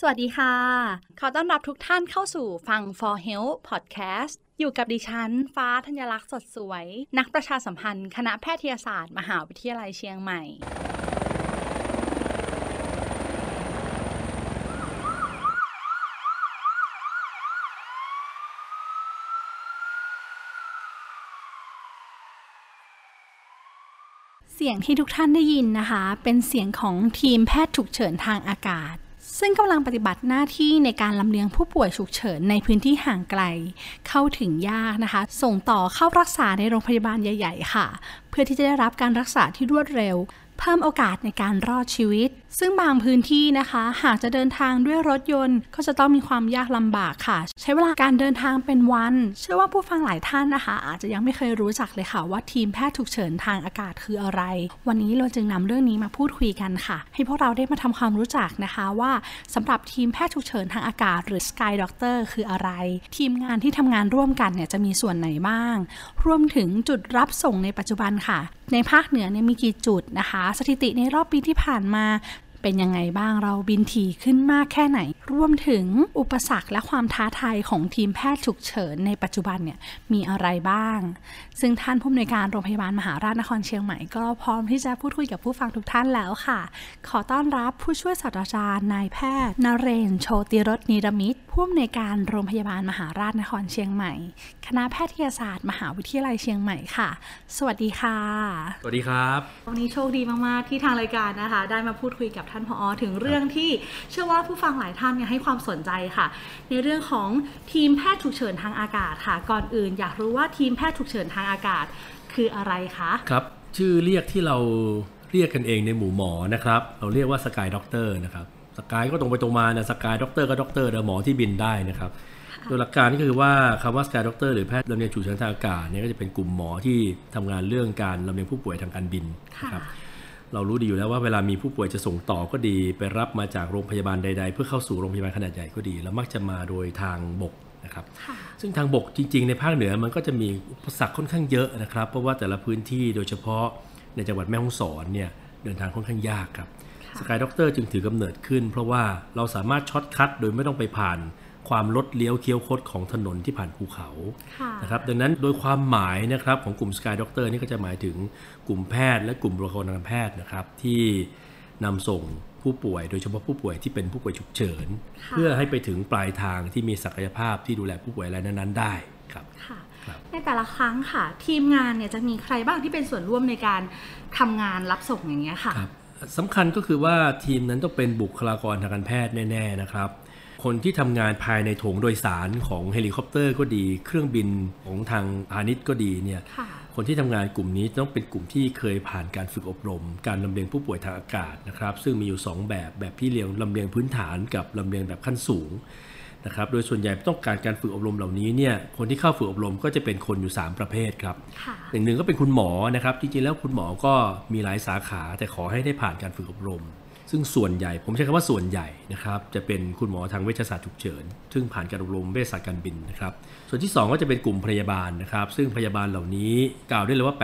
สวัสดีค่ะ ขอต้อนรับทุกท่านเข้าสู่ฟัง For Health Podcast อยู่กับดิฉัน ฟ้าธัญลักษณ์สดสวย นักประชาสัมพันธ์ คณะแพทยศาสตร์ มหาวิทยาลัยเชียงใหม่ เสียงที่ทุกท่านได้ยินนะคะ เป็นเสียงของทีมแพทย์ฉุกเฉินทางอากาศ ซึ่งกำลังปฏิบัติหน้าที่ในการลำเลียงผู้ป่วยฉุกเฉินในพื้นที่ห่างไกล เข้าถึงยากนะคะ ส่งต่อเข้ารักษาในโรงพยาบาลใหญ่ ๆ ค่ะ เพื่อที่จะได้รับการรักษาที่รวดเร็ว เพิ่มโอกาสในการรอดชีวิต ซึ่งบางพื้นที่นะคะ หากจะเดินทางด้วยรถยนต์ ก็จะต้องมีความยากลำบากค่ะ ใช้เวลาการเดินทางเป็นวัน เชื่อว่าผู้ฟังหลายท่านนะคะ อาจจะยังไม่เคยรู้จักเลยค่ะ ว่าทีมแพทย์ฉุกเฉินทางอากาศคืออะไร วันนี้เราจึงนำเรื่องนี้มาพูดคุยกันค่ะ ให้พวกเราได้มาทำความรู้จักนะคะว่าสำหรับทีมแพทย์ฉุกเฉินทางอากาศ หรือ Sky Doctor คืออะไร ทีมงานที่ทำงานร่วมกันเนี่ยจะมีส่วนไหนบ้าง รวมถึงจุดรับส่งในปัจจุบันค่ะในภาคเหนือเนี่ยมีกี่จุดนะคะ สถิติในรอบปีที่ผ่านมา เป็นยังไงบ้างเราบินถี่ขึ้นมากแค่ไหน รวมถึงอุปสรรคและความท้าทายของทีมแพทย์ฉุกเฉินในปัจจุบันเนี่ยมีอะไรบ้าง ซึ่งท่านผู้อำนวยการโรงพยาบาลมหาราชนครเชียงใหม่ก็พร้อมที่จะพูดคุยกับผู้ฟังทุกท่านแล้วค่ะ ขอต้อนรับผู้ช่วยศาสตราจารย์นายแพทย์นเรนทร์โชติรสนิรมิตรผู้อำนวยการโรงพยาบาลมหาราชนครเชียงใหม่ คณะแพทยศาสตร์ มหาวิทยาลัยเชียงใหม่ค่ะ สวัสดีค่ะ สวัสดีครับ วันนี้โชคดีมาก ๆ ที่ทางรายการนะคะ ได้มาพูดคุยกับท่านผอถึงเรื่องที่เชื่อว่าผู้ฟังหลายท่านเนี่ยให้ความสนใจค่ะ ในเรื่องของทีมแพทย์ฉุกเฉินทางอากาศค่ะ ก่อนอื่น อยากรู้ว่าทีมแพทย์ฉุกเฉินทางอากาศคืออะไรคะคครับชื่อเรียกที่เราเรียกกันเองในหมู่หมอนะครับ เราเรียกว่า Sky Doctor นะครับ sky ก็ตรงไปตรงมานะ Sky Doctor ก็ด็อกเตอร์หมอที่บินได้นะครับโดยหลักการนี่ก็คือว่าคำว่า Sky Doctor หรือแพทย์ลำเลียงฉุกเฉินทางอากาศเนี่ยก็จะเป็นกลุ่มหมอที่ทำงานเรื่องการลำเลียงผู้ป่วยทางการบินนะครับ เรารู้ดีอยู่แล้วว่าเวลามีผู้ป่วยจะส่งต่อก็ดี ไปรับมาจากโรงพยาบาลใด ๆ เพื่อเข้าสู่โรงพยาบาลขนาดใหญ่ก็ดี แล้วมักจะมาโดยทางบกนะครับซึ่งทางบกจริง ๆ ในภาคเหนือมันก็จะมีอุปสรรคค่อนข้างเยอะนะครับเพราะว่าแต่ละพื้นที่โดยเฉพาะในจังหวัดแม่ฮ่องสอนเนี่ยเดินทางค่อนข้างยากครับ Sky Doctor จึงถือกำเนิดขึ้น เพราะว่าเราสามารถ shortcut โดยไม่ต้องไปผ่าน ความลดเลี้ยวเคี้ยวคดของถนนที่ผ่านภูเขาค่ะนะครับดังนั้นโดยความหมายนะครับของกลุ่ม Sky Doctor นี่ก็จะหมายถึงกลุ่มแพทย์และกลุ่มบุคลากรทางการแพทย์นะครับที่นำส่งผู้ป่วย โดยเฉพาะผู้ป่วยที่เป็นผู้ป่วยฉุกเฉินค่ะเพื่อให้ไปถึงปลายทางที่มีศักยภาพที่ดูแลผู้ป่วยรายนั้นๆ ได้ครับค่ะครับในแต่ละครั้งค่ะ ทีมงานเนี่ยจะมีใครบ้างที่เป็นส่วนร่วมในการทำงานรับส่งอย่างเงี้ยค่ะครับสำคัญก็คือว่าทีมนั้นต้องเป็นบุคลากรทางการแพทย์แน่ ๆ นะครับ คนที่ทำงานภายในโถงโดยสารของเฮลิคอปเตอร์ก็ดี เครื่องบินของทางพาณิชย์ก็ดีเนี่ยค่ะคนที่ทำงานกลุ่มนี้ต้องเป็นกลุ่มที่เคยผ่านการฝึกอบรม การลำเลียงผู้ป่วยทางอากาศนะครับ ซึ่งมีอยู่ 2 แบบแบบที่เรียกลำเลียงพื้นฐานกับลำเลียงแบบขั้นสูงนะครับ โดยส่วนใหญ่ต้องการการฝึกอบรมเหล่านี้เนี่ยคนที่เข้าฝึกอบรมก็จะเป็นคนอยู่ 3 ประเภทครับค่ะอย่างหนึ่งก็เป็นคุณหมอนะครับจริงๆแล้วคุณหมอก็มีหลายสาขาแต่ขอให้ได้ผ่านการฝึกอบรม ซึ่งส่วนใหญ่ ผมใช้คำว่าส่วนใหญ่นะครับ จะเป็นคุณหมอทางเวชศาสตร์ฉุกเฉิน ซึ่งผ่านการอบรมเวชศาสตร์การบินนะครับ ส่วนที่ 2 ก็จะเป็นกลุ่มพยาบาลนะครับ ซึ่งพยาบาลเหล่านี้กล่าวได้เลยว่า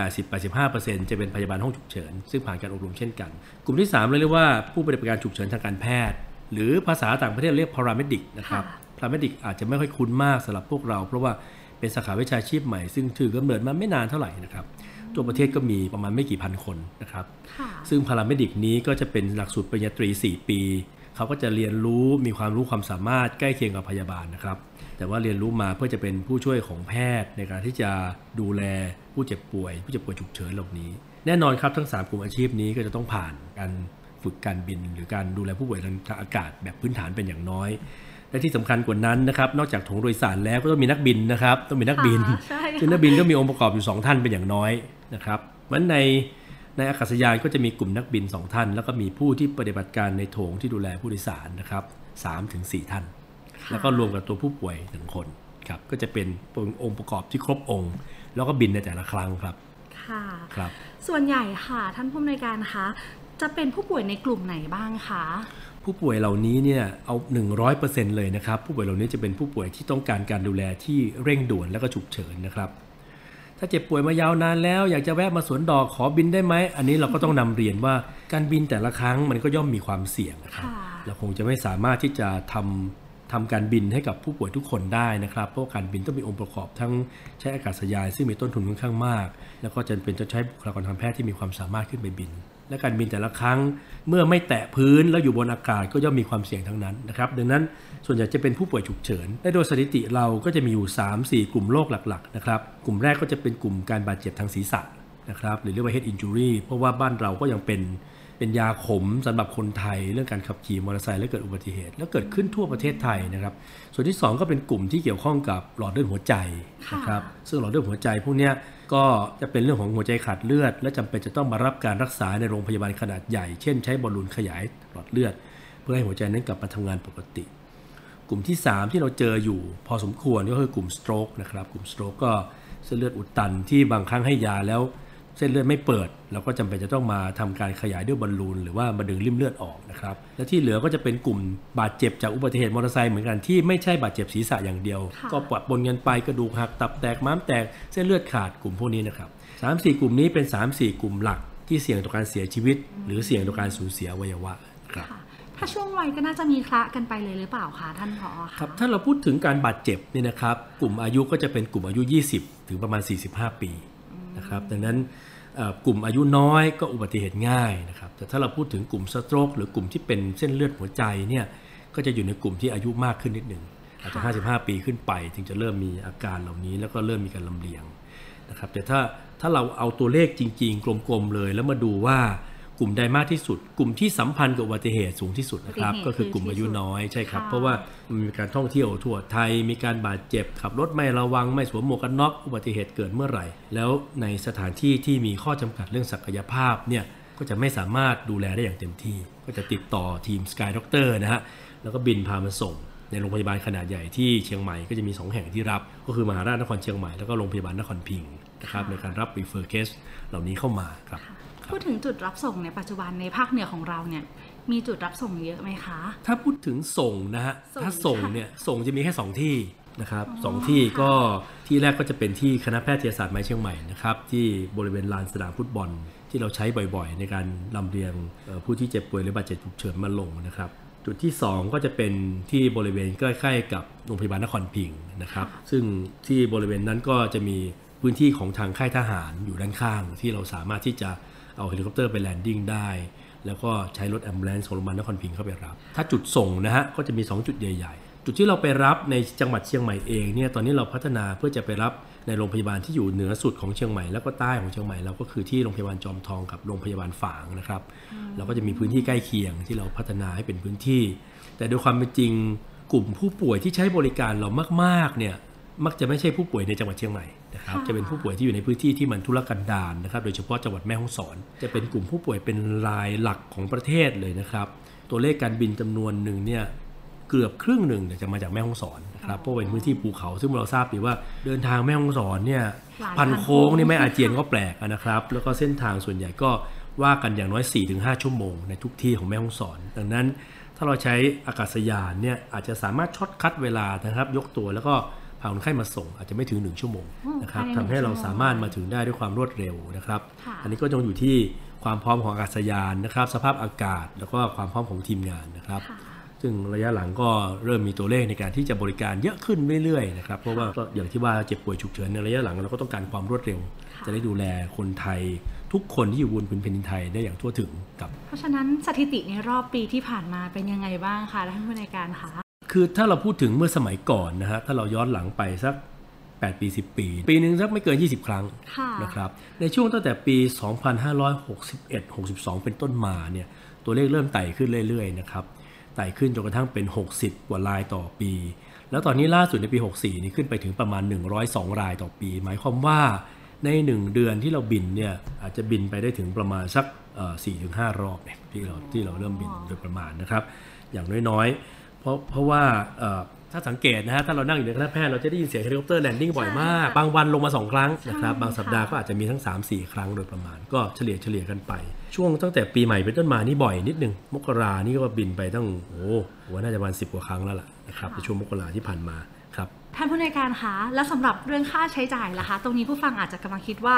80-85%จะเป็นพยาบาลห้องฉุกเฉิน ซึ่งผ่านการอบรมเช่นกัน กลุ่มที่3เราเรียกว่าผู้ปฏิบัติการฉุกเฉินทางการแพทย์ หรือภาษาต่างประเทศเรียก paramedic นะครับค่ะ paramedic อาจจะไม่ค่อยคุ้นมากสำหรับพวกเรา เพราะว่าเป็นสาขาวิชาชีพใหม่ซึ่งถือกำเนิดมาไม่นานเท่าไหร่นะครับ ตัวประเทศก็มีประมาณไม่กี่พันคนนะครับค่ะซึ่งพาราเมดิกนี้ก็จะเป็นหลักสูตรปริญญาตรี 4 ปี เขาก็จะเรียนรู้มีความรู้ความสามารถใกล้เคียงกับพยาบาลนะครับ แต่ว่าเรียนรู้มาเพื่อจะเป็นผู้ช่วยของแพทย์ในการที่จะดูแลผู้เจ็บป่วย ผู้เจ็บป่วยฉุกเฉินเหล่านี้ แน่นอนครับทั้ง 3 กลุ่มอาชีพนี้ก็จะต้องผ่านการฝึกการบิน หรือการดูแลผู้ป่วยทางอากาศแบบพื้นฐานเป็นอย่างน้อย และที่สำคัญกว่านั้นนะครับ นอกจากโถงโดยสารแล้วก็ต้องมีนักบินนะครับ ต้องมีนักบินค่ะใช่ค่ะซึ่งนักบินก็มีองค์ประกอบอยู่ 2 ท่านเป็นอย่างน้อยนะครับมันในในอากาศยานก็จะมีกลุ่มนักบิน 2 ท่าน แล้วก็มีผู้ที่ปฏิบัติการในโถงที่ดูแลผู้โดยสารนะครับ3ถึง4ท่าน แล้วก็รวมกับตัวผู้ป่วยหนึ่งคนครับก็จะเป็นองค์ประกอบที่ครบองค์ แล้วก็บินในแต่ละครั้งครับค่ะครับ ส่วนใหญ่ค่ะท่านผู้อำนวยการคะจะเป็นผู้ป่วยในกลุ่มไหนบ้างคะ ผู้ป่วยเหล่านี้เนี่ยเอา 100%เลยนะครับ ผู้ป่วยเหล่านี้จะเป็นผู้ป่วยที่ต้องการการดูแลที่เร่งด่วนและก็ฉุกเฉินนะครับ ถ้าเจ็บป่วยมายาวนานแล้ว อยากจะแวะมาสวนดอกขอบินได้ไหม อันนี้เราก็ต้องนำเรียนว่าการบินแต่ละครั้งมันก็ย่อมมีความเสี่ยงนะครับค่ะเราคงจะไม่สามารถที่จะทำทำการบินให้กับผู้ป่วยทุกคนได้นะครับ เพราะว่าการบินต้องมีองค์ประกอบทั้งใช้อากาศยานซึ่งมีต้นทุนค่อนข้างมาก แล้วก็จำเป็นจะใช้บุคลากรทางแพทย์ที่มีความสามารถขึ้นไปบิน และการบินแต่ละครั้ง เมื่อไม่แตะพื้นแล้วอยู่บนอากาศก็ย่อมมีความเสี่ยงทั้งนั้นนะครับดังนั้นส่วนใหญ่จะเป็นผู้ป่วยฉุกเฉินและโดยสถิติเราก็จะมีอยู่ 3-4 กลุ่มโรคหลักๆนะครับกลุ่มแรกก็จะเป็นกลุ่มการบาดเจ็บทางศีรษะนะครับหรือเรียกว่า head injury เพราะว่าบ้านเราก็ยังเป็น เป็นยาขมสำหรับคนไทย เรื่องการขับขี่มอเตอร์ไซค์และเกิดอุบัติเหตุ แล้วเกิดขึ้นทั่วประเทศไทยนะครับ ส่วนที่ 2 ก็เป็นกลุ่มที่เกี่ยวข้องกับหลอดเลือดหัวใจนะครับซึ่งหลอดเลือดหัวใจพวกเนี้ยก็จะเป็นเรื่องของหัวใจขาดเลือด และจำเป็นจะต้องมารับการรักษาในโรงพยาบาลขนาดใหญ่ เช่นใช้บอลลูนขยายหลอดเลือด เพื่อให้หัวใจนั้นกลับมาทำงานปกติ กลุ่มที่ 3 ที่เราเจออยู่ พอสมควรก็คือกลุ่มสโตรกนะครับกลุ่มสโตรกก็เส้นเลือดอุดตันที่บางครั้งให้ยาแล้ว เส้นเลือดไม่เปิด เราก็จำเป็นจะต้องมาทำการขยายด้วยบอลลูนหรือว่ามาดึงริ่มเลือดออกนะครับและที่เหลือก็จะเป็นกลุ่มบาดเจ็บจากอุบัติเหตุมอเตอร์ไซค์เหมือนกันที่ไม่ใช่บาดเจ็บศีรษะอย่างเดียวค่ะก็ปะปนกันไปกระดูกหักตับแตกม้ามแตกเส้นเลือดขาดกลุ่มพวกนี้นะครับสามสี่กลุ่มนี้เป็น3ามสี่กลุ่มหลักที่เสี่ยงต่อการเสียชีวิต หรือเสี่ยงต่อการสูญเสียอวัยวะครับค่ะถ้าช่วงวัยก็น่าจะมีคละกันไปเลยหรือเปล่าคะท่านผอคะครับถ้าเราพูดถึงการบาดเจ็บเนี่ยนะครับกลุ่มอายุก็จะเป็นกลุ่มอายุ 20 ถึงประมาณ 45 ปี นะครับ ดังนั้นเอ่อกลุ่มอายุน้อยก็อุบัติเหตุง่ายนะครับ แต่ถ้าเราพูดถึงกลุ่มสโตรกหรือกลุ่มที่เป็นเส้นเลือดหัวใจเนี่ยก็จะอยู่ในกลุ่มที่อายุมากขึ้นนิดหนึ่งอาจจะ 55 ปีขึ้นไป ถึงจะเริ่มมีอาการเหล่านี้ แล้วก็เริ่มมีการลำเลียงนะครับ แต่ถ้าถ้าเราเอาตัวเลขจริง ๆ กลมๆเลย แล้วมาดูว่า กลุ่มใดมากที่สุด กลุ่มที่สัมพันธ์กับอุบัติเหตุสูงที่สุดนะครับ ก็คือกลุ่มอายุน้อยใช่ครับ เพราะว่ามันมีการท่องเที่ยวทั่วไทย มีการบาดเจ็บขับรถไม่ระวังไม่สวมหมวกกันน็อกอุบัติเหตุเกิดเมื่อไหร่ แล้วในสถานที่ที่มีข้อจำกัดเรื่องศักยภาพเนี่ยก็จะไม่สามารถดูแลได้อย่างเต็มที่ ก็จะติดต่อทีม Sky Doctor นะฮะแล้วก็บินพามาส่งในโรงพยาบาลขนาดใหญ่ที่เชียงใหม่ก็จะมี 2 แห่งที่รับ ก็คือมหาราชนครเชียงใหม่แล้วก็โรงพยาบาลนครพิงค์ นะครับในการรับ refer case เหล่านี้เข้ามาครับพูดถึงจุดรับส่งในปัจจุบันในภาคเหนือของเราเนี่ยมีจุดรับส่งเยอะไหมคะ ถ้าพูดถึงส่งนะฮะส่งถ้าส่งเนี่ยส่งจะมีแค่ 2 ที่นะครับสองที่ก็ที่แรกก็จะเป็นที่คณะแพทยศาสตร์ไม้เชียงใหม่นะครับที่บริเวณลานสนามฟุตบอล ที่เราใช้บ่อยๆ ในการลำเลียงเอ่อผู้ที่เจ็บป่วยหรือบาดเจ็บฉุกเฉินมาลงนะครับจุดที่ 2 ก็จะเป็นที่บริเวณใกล้ๆกับโรงพยาบาลนครพิงค์นะครับซึ่งที่บริเวณนั้นก็จะมี พื้นที่ของทางค่ายทหารอยู่ด้านข้าง ที่เราสามารถที่จะเอาเฮลิคอปเตอร์ไป landing ได้ แล้วก็ใช้รถ ambulance ของโรงพยาบาลนครพิงค์เข้าไปรับ ถ้าจุดส่งนะฮะก็จะมี 2 จุดใหญ่ ๆ จุดที่เราไปรับในจังหวัดเชียงใหม่เองเนี่ยตอนนี้เราพัฒนาเพื่อจะไปรับในโรงพยาบาลที่อยู่เหนือสุดของเชียงใหม่แล้วก็ใต้ของเชียงใหม่เราก็คือที่โรงพยาบาลจอมทองกับโรงพยาบาลฝางนะครับเราก็จะมีพื้นที่ใกล้เคียงที่เราพัฒนาให้เป็นพื้นที่ แต่โดยความเป็นจริงกลุ่มผู้ป่วยที่ใช้บริการเรามากๆเนี่ย มักจะไม่ใช่ผู้ป่วยในจังหวัดเชียงใหม่นะครับค่ะจะเป็นผู้ป่วยที่อยู่ในพื้นที่ที่มันทุรกันดารนะครับ โดยเฉพาะจังหวัดแม่ฮ่องสอน จะเป็นกลุ่มผู้ป่วยเป็นรายหลักของประเทศเลยนะครับ ตัวเลขการบินจำนวนหนึ่งเนี่ยเกือบครึ่งหนึ่งเนี่ยจะมาจากแม่ฮ่องสอนนะครับเพราะเป็นพื้นที่ภูเขาซึ่งเราทราบดีว่าเดินทางแม่ฮ่องสอนเนี่ยหลายพัพันนโค้งนี่ไม่อาเจียนก็แปลกนะครับ แล้วก็เส้นทางส่วนใหญ่ก็ว่ากันอย่างน้อย 4-5 ชั่วโมงในทุกที่ของแม่ฮ่องสอน ดังนั้นถ้าเราใช้อากาศยานเนี่ยอาจจะสามารถ shortcut เวลานะครับ ยกตัวแล้วก็ พาคนไข้มาส่งอาจจะไม่ถึง 1 ชั่วโมงอืมนะครับภายในทำให้เราหนึ่งชั่วโมงสามารถมาถึงได้ด้วยความรวดเร็วนะครับค่ะอันนี้ก็ต้องอยู่ที่ความพร้อมของอากาศยานนะครับ สภาพอากาศแล้วก็ความพร้อมของทีมงานนะครับค่ะซึ่งระยะหลังก็เริ่มมีตัวเลขในการที่จะบริการเยอะขึ้นเรื่อยๆนะครับเพราะว่าก็อย่างที่ว่าเจ็บป่วยฉุกเฉินในระยะหลังเราก็ต้องการความรวดเร็ว จะได้ดูแลคนไทย ทุกคนที่อยู่บนพื้นแผ่นดินไทยได้อย่างทั่วถึงครับ เพราะฉะนั้นสถิติในรอบปีที่ผ่านมาเป็นยังไงบ้างคะท่านผู้ในวยการคะ คือถ้าเราพูดถึงเมื่อสมัยก่อนนะฮะถ้าเราย้อนหลังไปสัก 8 ปี 10 ปี ปีหนึ่งสักไม่เกิน 20 ครั้งค่ะนะครับในช่วงตั้งแต่ปี 2561-62 เป็นต้นมาเนี่ยตัวเลขเริ่มไต่ขึ้นเรื่อยๆนะครับไต่ขึ้นจนกระทั่งเป็น 60 กว่ารายต่อปี แล้วตอนนี้ล่าสุดในปี 64 นี่ขึ้นไปถึงประมาณ 102 รายต่อปี หมายความว่าใน 1 เดือนที่เราบินเนี่ยอาจจะบินไปได้ถึงประมาณสักเอ่อ4-5 รอบเนี่ยที่เราที่เราเริ่มบินโดยประมาณนะครับ อย่างน้อยๆ เพราะเพราะว่าเอ่อถ้าสังเกตนะฮะถ้าเรานั่งอยู่ในคณะแพทย์เราจะได้ยินเสียงเฮลิคอปเตอร์ landing บ่อยมากใช่ค่ะบางวันลงมา 2 ครั้งนะครับใช่บางสัปดาห์ค่ะก็อาจจะมีทั้ง 3 4 ครั้งโดยประมาณ ก็เฉลี่ยเฉลี่ยกันไป ช่วงตั้งแต่ปีใหม่เป็นต้นมานี่บ่อยนิดนึง มกรานี่ก็บินไปตั้งโอ้โหน่าจะประมาณสิบกว่าครั้งแล้วล่ะนะครับในช่วงมกราที่ผ่านมาครับ ท่านผู้อำนวยการคะแล้วสำหรับเรื่องค่าใช้จ่ายล่ะคะ ตรงนี้ผู้ฟังอาจจะกำลังคิดว่า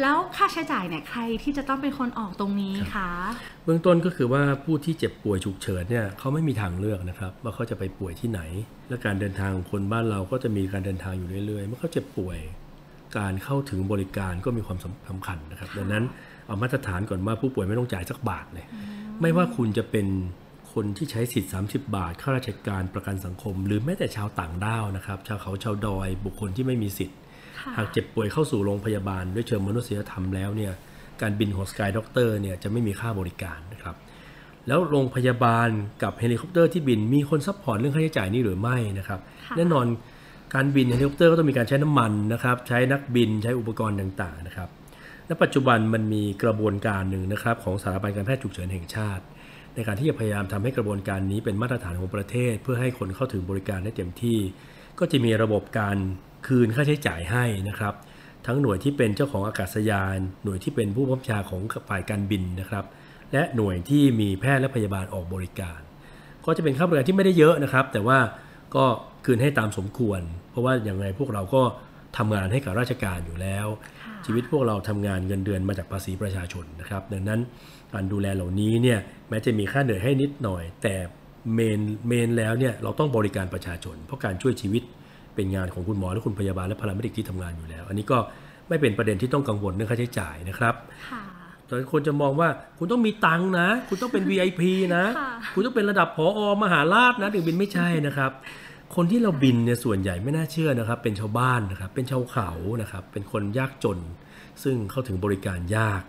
แล้วค่าใช้จ่ายเนี่ยใครที่จะต้องเป็นคนออกตรงนี้คะเบื้องต้นก็คือว่าผู้ที่เจ็บป่วยฉุกเฉินเนี่ยเขาไม่มีทางเลือกนะครับ ว่าเขาจะไปป่วยที่ไหน และการเดินทางของคนบ้านเราก็จะมีการเดินทางอยู่เรื่อยๆเมื่อเขาเจ็บป่วย การเข้าถึงบริการก็มีความสำคัญนะครับ ดังนั้นเอามาตรฐานก่อนว่าผู้ป่วยไม่ต้องจ่ายสักบาทเลยไม่ว่าคุณจะเป็น คนที่ใช้สิทธิ์ 30 บาทข้าราชการประกันสังคม หรือแม้แต่ชาวต่างด้าวนะครับ ชาวเขาชาวดอยบุคคลที่ไม่มีสิทธิ์ค่ะหากเจ็บป่วยเข้าสู่โรงพยาบาล ด้วยเชิงมนุษยธรรมแล้วเนี่ยการบินของ Sky Doctor เนี่ยจะไม่มีค่าบริการนะครับแล้วโรงพยาบาลกับเฮลิคอปเตอร์ที่บินมีคน support เรื่องค่าใช้จ่ายนี้หรือไม่นะครับค่ะแน่นอนการบินเฮลิคอปเตอร์ก็ต้องมีการใช้น้ำมันนะครับใช้นักบินใช้อุปกรณ์ต่างๆนะครับณปัจจุบันมันมีกระบวนการหนึ่งนะครับของสถาบันการแพทย์ฉุกเฉินแห่งชาติ ในการที่จะพยายามทำให้กระบวนการนี้เป็นมาตรฐานของประเทศ เพื่อให้คนเข้าถึงบริการได้เต็มที่ ก็จะมีระบบการคืนค่าใช้จ่ายให้นะครับ ทั้งหน่วยที่เป็นเจ้าของอากาศยาน หน่วยที่เป็นผู้บังคับบัญชาของฝ่ายการบินนะครับ และหน่วยที่มีแพทย์และพยาบาลออกบริการ ก็จะเป็นค่าบริการที่ไม่ได้เยอะนะครับ แต่ว่าก็คืนให้ตามสมควร เพราะว่าอย่างไรพวกเราก็ทำงานให้กับราชการอยู่แล้วค่ะชีวิตพวกเราทำงานเงินเดือนมาจากภาษีประชาชนนะครับ ดังนั้น การดูแลเหล่านี้เนี่ยแม้จะมีค่าเหนื่อยให้นิดหน่อย แต่เมนเมนแล้วเนี่ยเราต้องบริการประชาชน เพราะการช่วยชีวิตเป็นงานของคุณหมอและคุณพยาบาลและพลเมืองที่ทำงานอยู่แล้ว อันนี้ก็ไม่เป็นประเด็นที่ต้องกังวลเรื่องค่าใช้จ่ายนะครับค่ะแต่คนจะมองว่าคุณต้องมีตังค์นะ คุณต้องเป็น VIP นะค่ะคุณต้องเป็นระดับผอมหาราชนะถึงบินไม่ใช่นะครับ คนที่เราบินเนี่ยส่วนใหญ่ไม่น่าเชื่อนะครับ เป็นชาวบ้านนะครับ เป็นชาวเขานะครับ เป็นคนยากจน ซึ่งเข้าถึงบริการยาก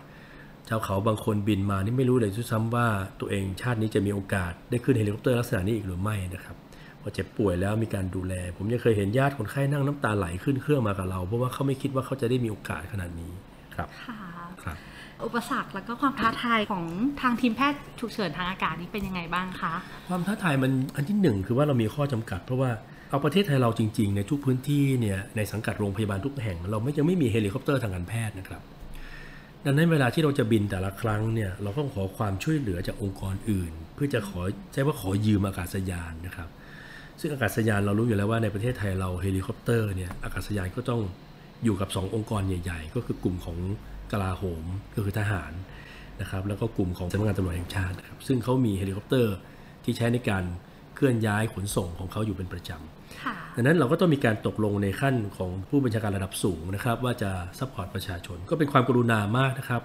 ชาวเขาบางคนบินมานี่ไม่รู้เลยด้วยซ้ำว่าตัวเองชาตินี้จะมีโอกาสได้ขึ้นเฮลิคอปเตอร์ลักษณะนี้อีกหรือไม่นะครับพอเจ็บป่วยแล้วมีการดูแล ผมยังเคยเห็นญาติคนไข้นั่งน้ำตาไหลขึ้นเครื่องมากับเรา เพราะว่าเขาไม่คิดว่าเขาจะได้มีโอกาสขนาดนี้ครับค่ะครับอุปสรรคแล้วก็ความท้าทายของทางทีมแพทย์ฉุกเฉินทางอากาศนี้เป็นยังไงบ้างคะ ความท้าทายมันอันที่หนึ่งคือว่าเรามีข้อจำกัด เพราะว่าเอาประเทศไทยเราจริงๆ ในทุกพื้นที่เนี่ยในสังกัดโรงพยาบาลทุกแห่ง เราไม่ยังไม่มีเฮลิคอปเตอร์ทางการแพทย์นะครับ ดังนั้นเวลาที่เราจะบินแต่ละครั้งเนี่ยเราต้องขอความช่วยเหลือจากองค์กรอื่น เพื่อจะขอใช้ว่าขอยืมอากาศยานนะครับ ซึ่งอากาศยานเรารู้อยู่แล้วว่าในประเทศไทยเราเฮลิคอปเตอร์เนี่ยอากาศยานก็ต้องอยู่กับ 2 องค์กรใหญ่ ๆ ก็คือกลุ่มของกลาโหมก็คือทหารนะครับแล้วก็กลุ่มของสำนักงานตำรวจแห่งชาตินะครับซึ่งเขามีเฮลิคอปเตอร์ที่ใช้ในการ เคลื่อนย้ายขนส่งของเขาอยู่เป็นประจำค่ะดังนั้นเราก็ต้องมีการตกลงในขั้นของผู้บัญชาการระดับสูงนะครับ ว่าจะsupport ประชาชน ก็เป็นความกรุณามากนะครับ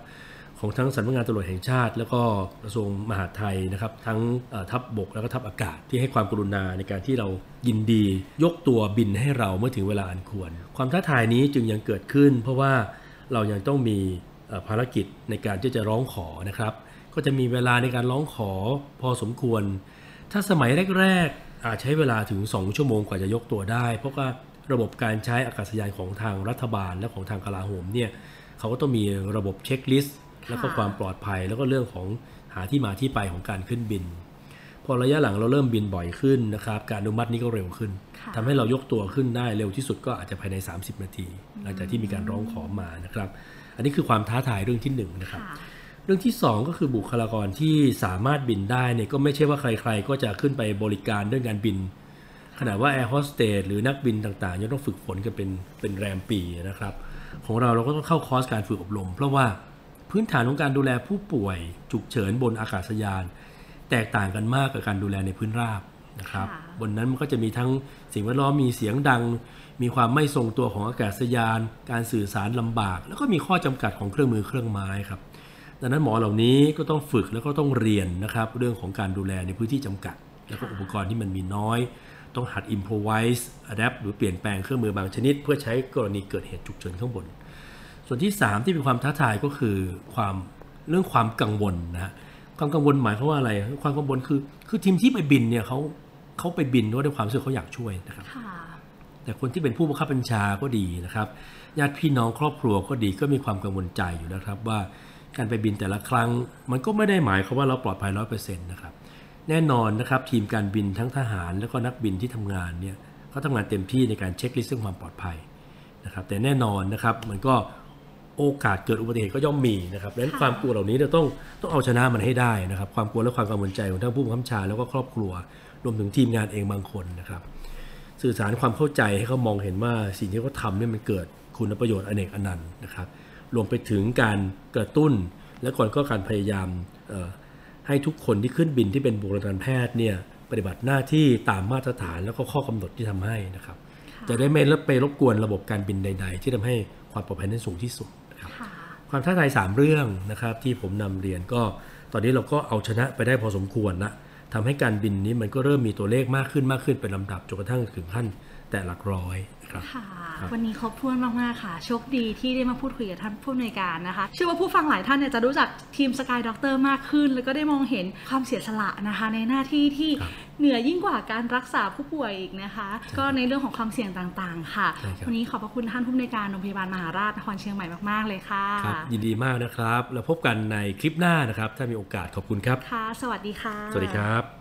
ของทั้งสำนักงานตำรวจแห่งชาติ แล้วก็กระทรวงมหาดไทยนะครับ ทั้งเอ่อทัพบกแล้วก็ทัพอากาศที่ให้ความกรุณาในการที่เรายินดียกตัวบินให้เราเมื่อถึงเวลาอันควร ความท้าทายนี้จึงยังเกิดขึ้น เพราะว่าเรายังต้องมีเอ่อภารกิจในการที่จะร้องขอนะครับ ก็จะมีเวลาในการร้องขอพอสมควร ถ้าสมัยแรกๆอาจใช้เวลาถึง 2 ชั่วโมงกว่าจะยกตัวได้ เพราะว่าระบบการใช้อากาศยานของทางรัฐบาลและของทางกลาโหมเนี่ยเขาก็ต้องมีระบบเช็คลิสต์แล้วก็ความปลอดภัยแล้วก็เรื่องของหาที่มาที่ไปของการขึ้นบิน พอระยะหลังเราเริ่มบินบ่อยขึ้นนะครับ การอนุมัตินี้ก็เร็วขึ้นค่ะทำให้เรายกตัวขึ้นได้เร็วที่สุดก็อาจจะภายใน 30 นาที หลังจากที่มีการร้องขอมานะครับ อันนี้คือความท้าทายเรื่องที่หนึ่งนะครับค่ะ เรื่องที่ 2 ก็คือบุคลากรที่สามารถบินได้เนี่ยก็ไม่ใช่ว่าใครๆ ก็จะขึ้นไปบริการเรื่องการบิน ขนาดว่าแอร์โฮสเตสหรือนักบินต่างๆยังต้องฝึกฝนกันเป็นเป็นแรมปีนะครับ ของเราเราก็ต้องเข้าคอร์สการฝึกอบรม เพราะว่าพื้นฐานของการดูแลผู้ป่วยฉุกเฉินบนอากาศยาน แตกต่างกันมากกับการดูแลในพื้นราบนะครับค่ะบนนั้นมันก็จะมีทั้งสิ่งแวดล้อมมีเสียงดัง มีความไม่ทรงตัวของอากาศยาน การสื่อสารลำบาก แล้วก็มีข้อจำกัดของเครื่องมือเครื่องไม้ครับ ดังนั้นหมอเหล่านี้ก็ต้องฝึกแล้วก็ต้องเรียนนะครับ เรื่องของการดูแลในพื้นที่จำกัด แล้วก็อุปกรณ์ที่มันมีน้อย ต้องหัด improvise adapt หรือเปลี่ยนแปลงเครื่องมือบางชนิด เพื่อใช้กรณีเกิดเหตุฉุกเฉินข้างบน ส่วนที่ 3 ที่เป็นความท้าทายก็คือความเรื่องความกังวลนะฮะความกังวลหมายความว่าอะไรความกังวลคือ คือทีมที่ไปบินเนี่ยเขาเขาไปบินเพราะด้วยความรู้สึกเขาอยากช่วยนะครับค่ะแต่คนที่เป็นผู้บังคับบัญชาก็ดีนะครับญาติพี่น้องครอบครัวก็ดีก็มีความกังวลใจอยู่นะครับว่า การไปบินแต่ละครั้ง มันก็ไม่ได้หมายความว่าเราปลอดภัยร้อยเปอร์เซ็นต์นะครับแน่นอนนะครับทีมการบินทั้งทหารแล้วก็นักบินที่ทำงานเนี่ยเขาทำงานเต็มที่ในการเช็คลิสต์เรื่องความปลอดภัยนะครับแต่แน่นอนนะครับมันก็โอกาสเกิดอุบัติเหตุก็ย่อมมีนะครับดังนั้นความกลัวเหล่านี้เราต้องต้องเอาชนะมันให้ได้นะครับ ความกลัวและความกังวลใจของทั้งผู้บังคับบัญชาแล้วก็ครอบครัว รวมถึงทีมงานเองบางคนนะครับ สื่อสารความเข้าใจให้เขามองเห็นว่าสิ่งที่เขาทำเนี่ยมันเกิดคุณประโยชน์อเนกอนันต์นะครับ รวมไปถึงการกระตุ้น และก่อนก็การพยายามเอ่อให้ทุกคนที่ขึ้นบินที่เป็นบุคลากรทางการแพทย์เนี่ยปฏิบัติหน้าที่ตามมาตรฐานแล้วก็ข้อกำหนดที่ทำให้นะครับ จะได้ไม่ไปรบกวนระบบการบินใด ๆ ที่ทำให้ความปลอดภัยนั้นสูงที่สุดนะครับค่ะความท้าทายสามเรื่องนะครับที่ผมนำเรียนก็ตอนนี้เราก็เอาชนะไปได้พอสมควรนะทำให้การบินนี้มันก็เริ่มมีตัวเลขมากขึ้นมากขึ้นเป็นลำดับจนกระทั่งถึงขั้นแต่หลักร้อยนะ ครับค่ะครับวันนี้ครบถ้วนมากๆค่ะ โชคดีที่ได้มาพูดคุยกับท่านผู้อำนวยการนะคะเชื่อว่าผู้ฟังหลายท่านเนี่ยจะรู้จักทีมสกายด็อกเตอร์มากขึ้น แล้วก็ได้มองเห็นความเสียสละนะคะ ในหน้าที่ที่ครับเหนือยิ่งกว่าการรักษาผู้ป่วยอีกนะคะ ก็ในเรื่องของความเสี่ยงต่างๆ ค่ะใช่ครับวันนี้ขอบพระคุณท่านผู้อำนวยการโรงพยาบาลมหาราชนครเชียงใหม่มากๆเลยค่ะครับยินดีมากนะครับ แล้วพบกันในคลิปหน้านะครับ ถ้ามีโอกาสขอบคุณครับค่ะ สวัสดีค่ะ สวัสดีครับ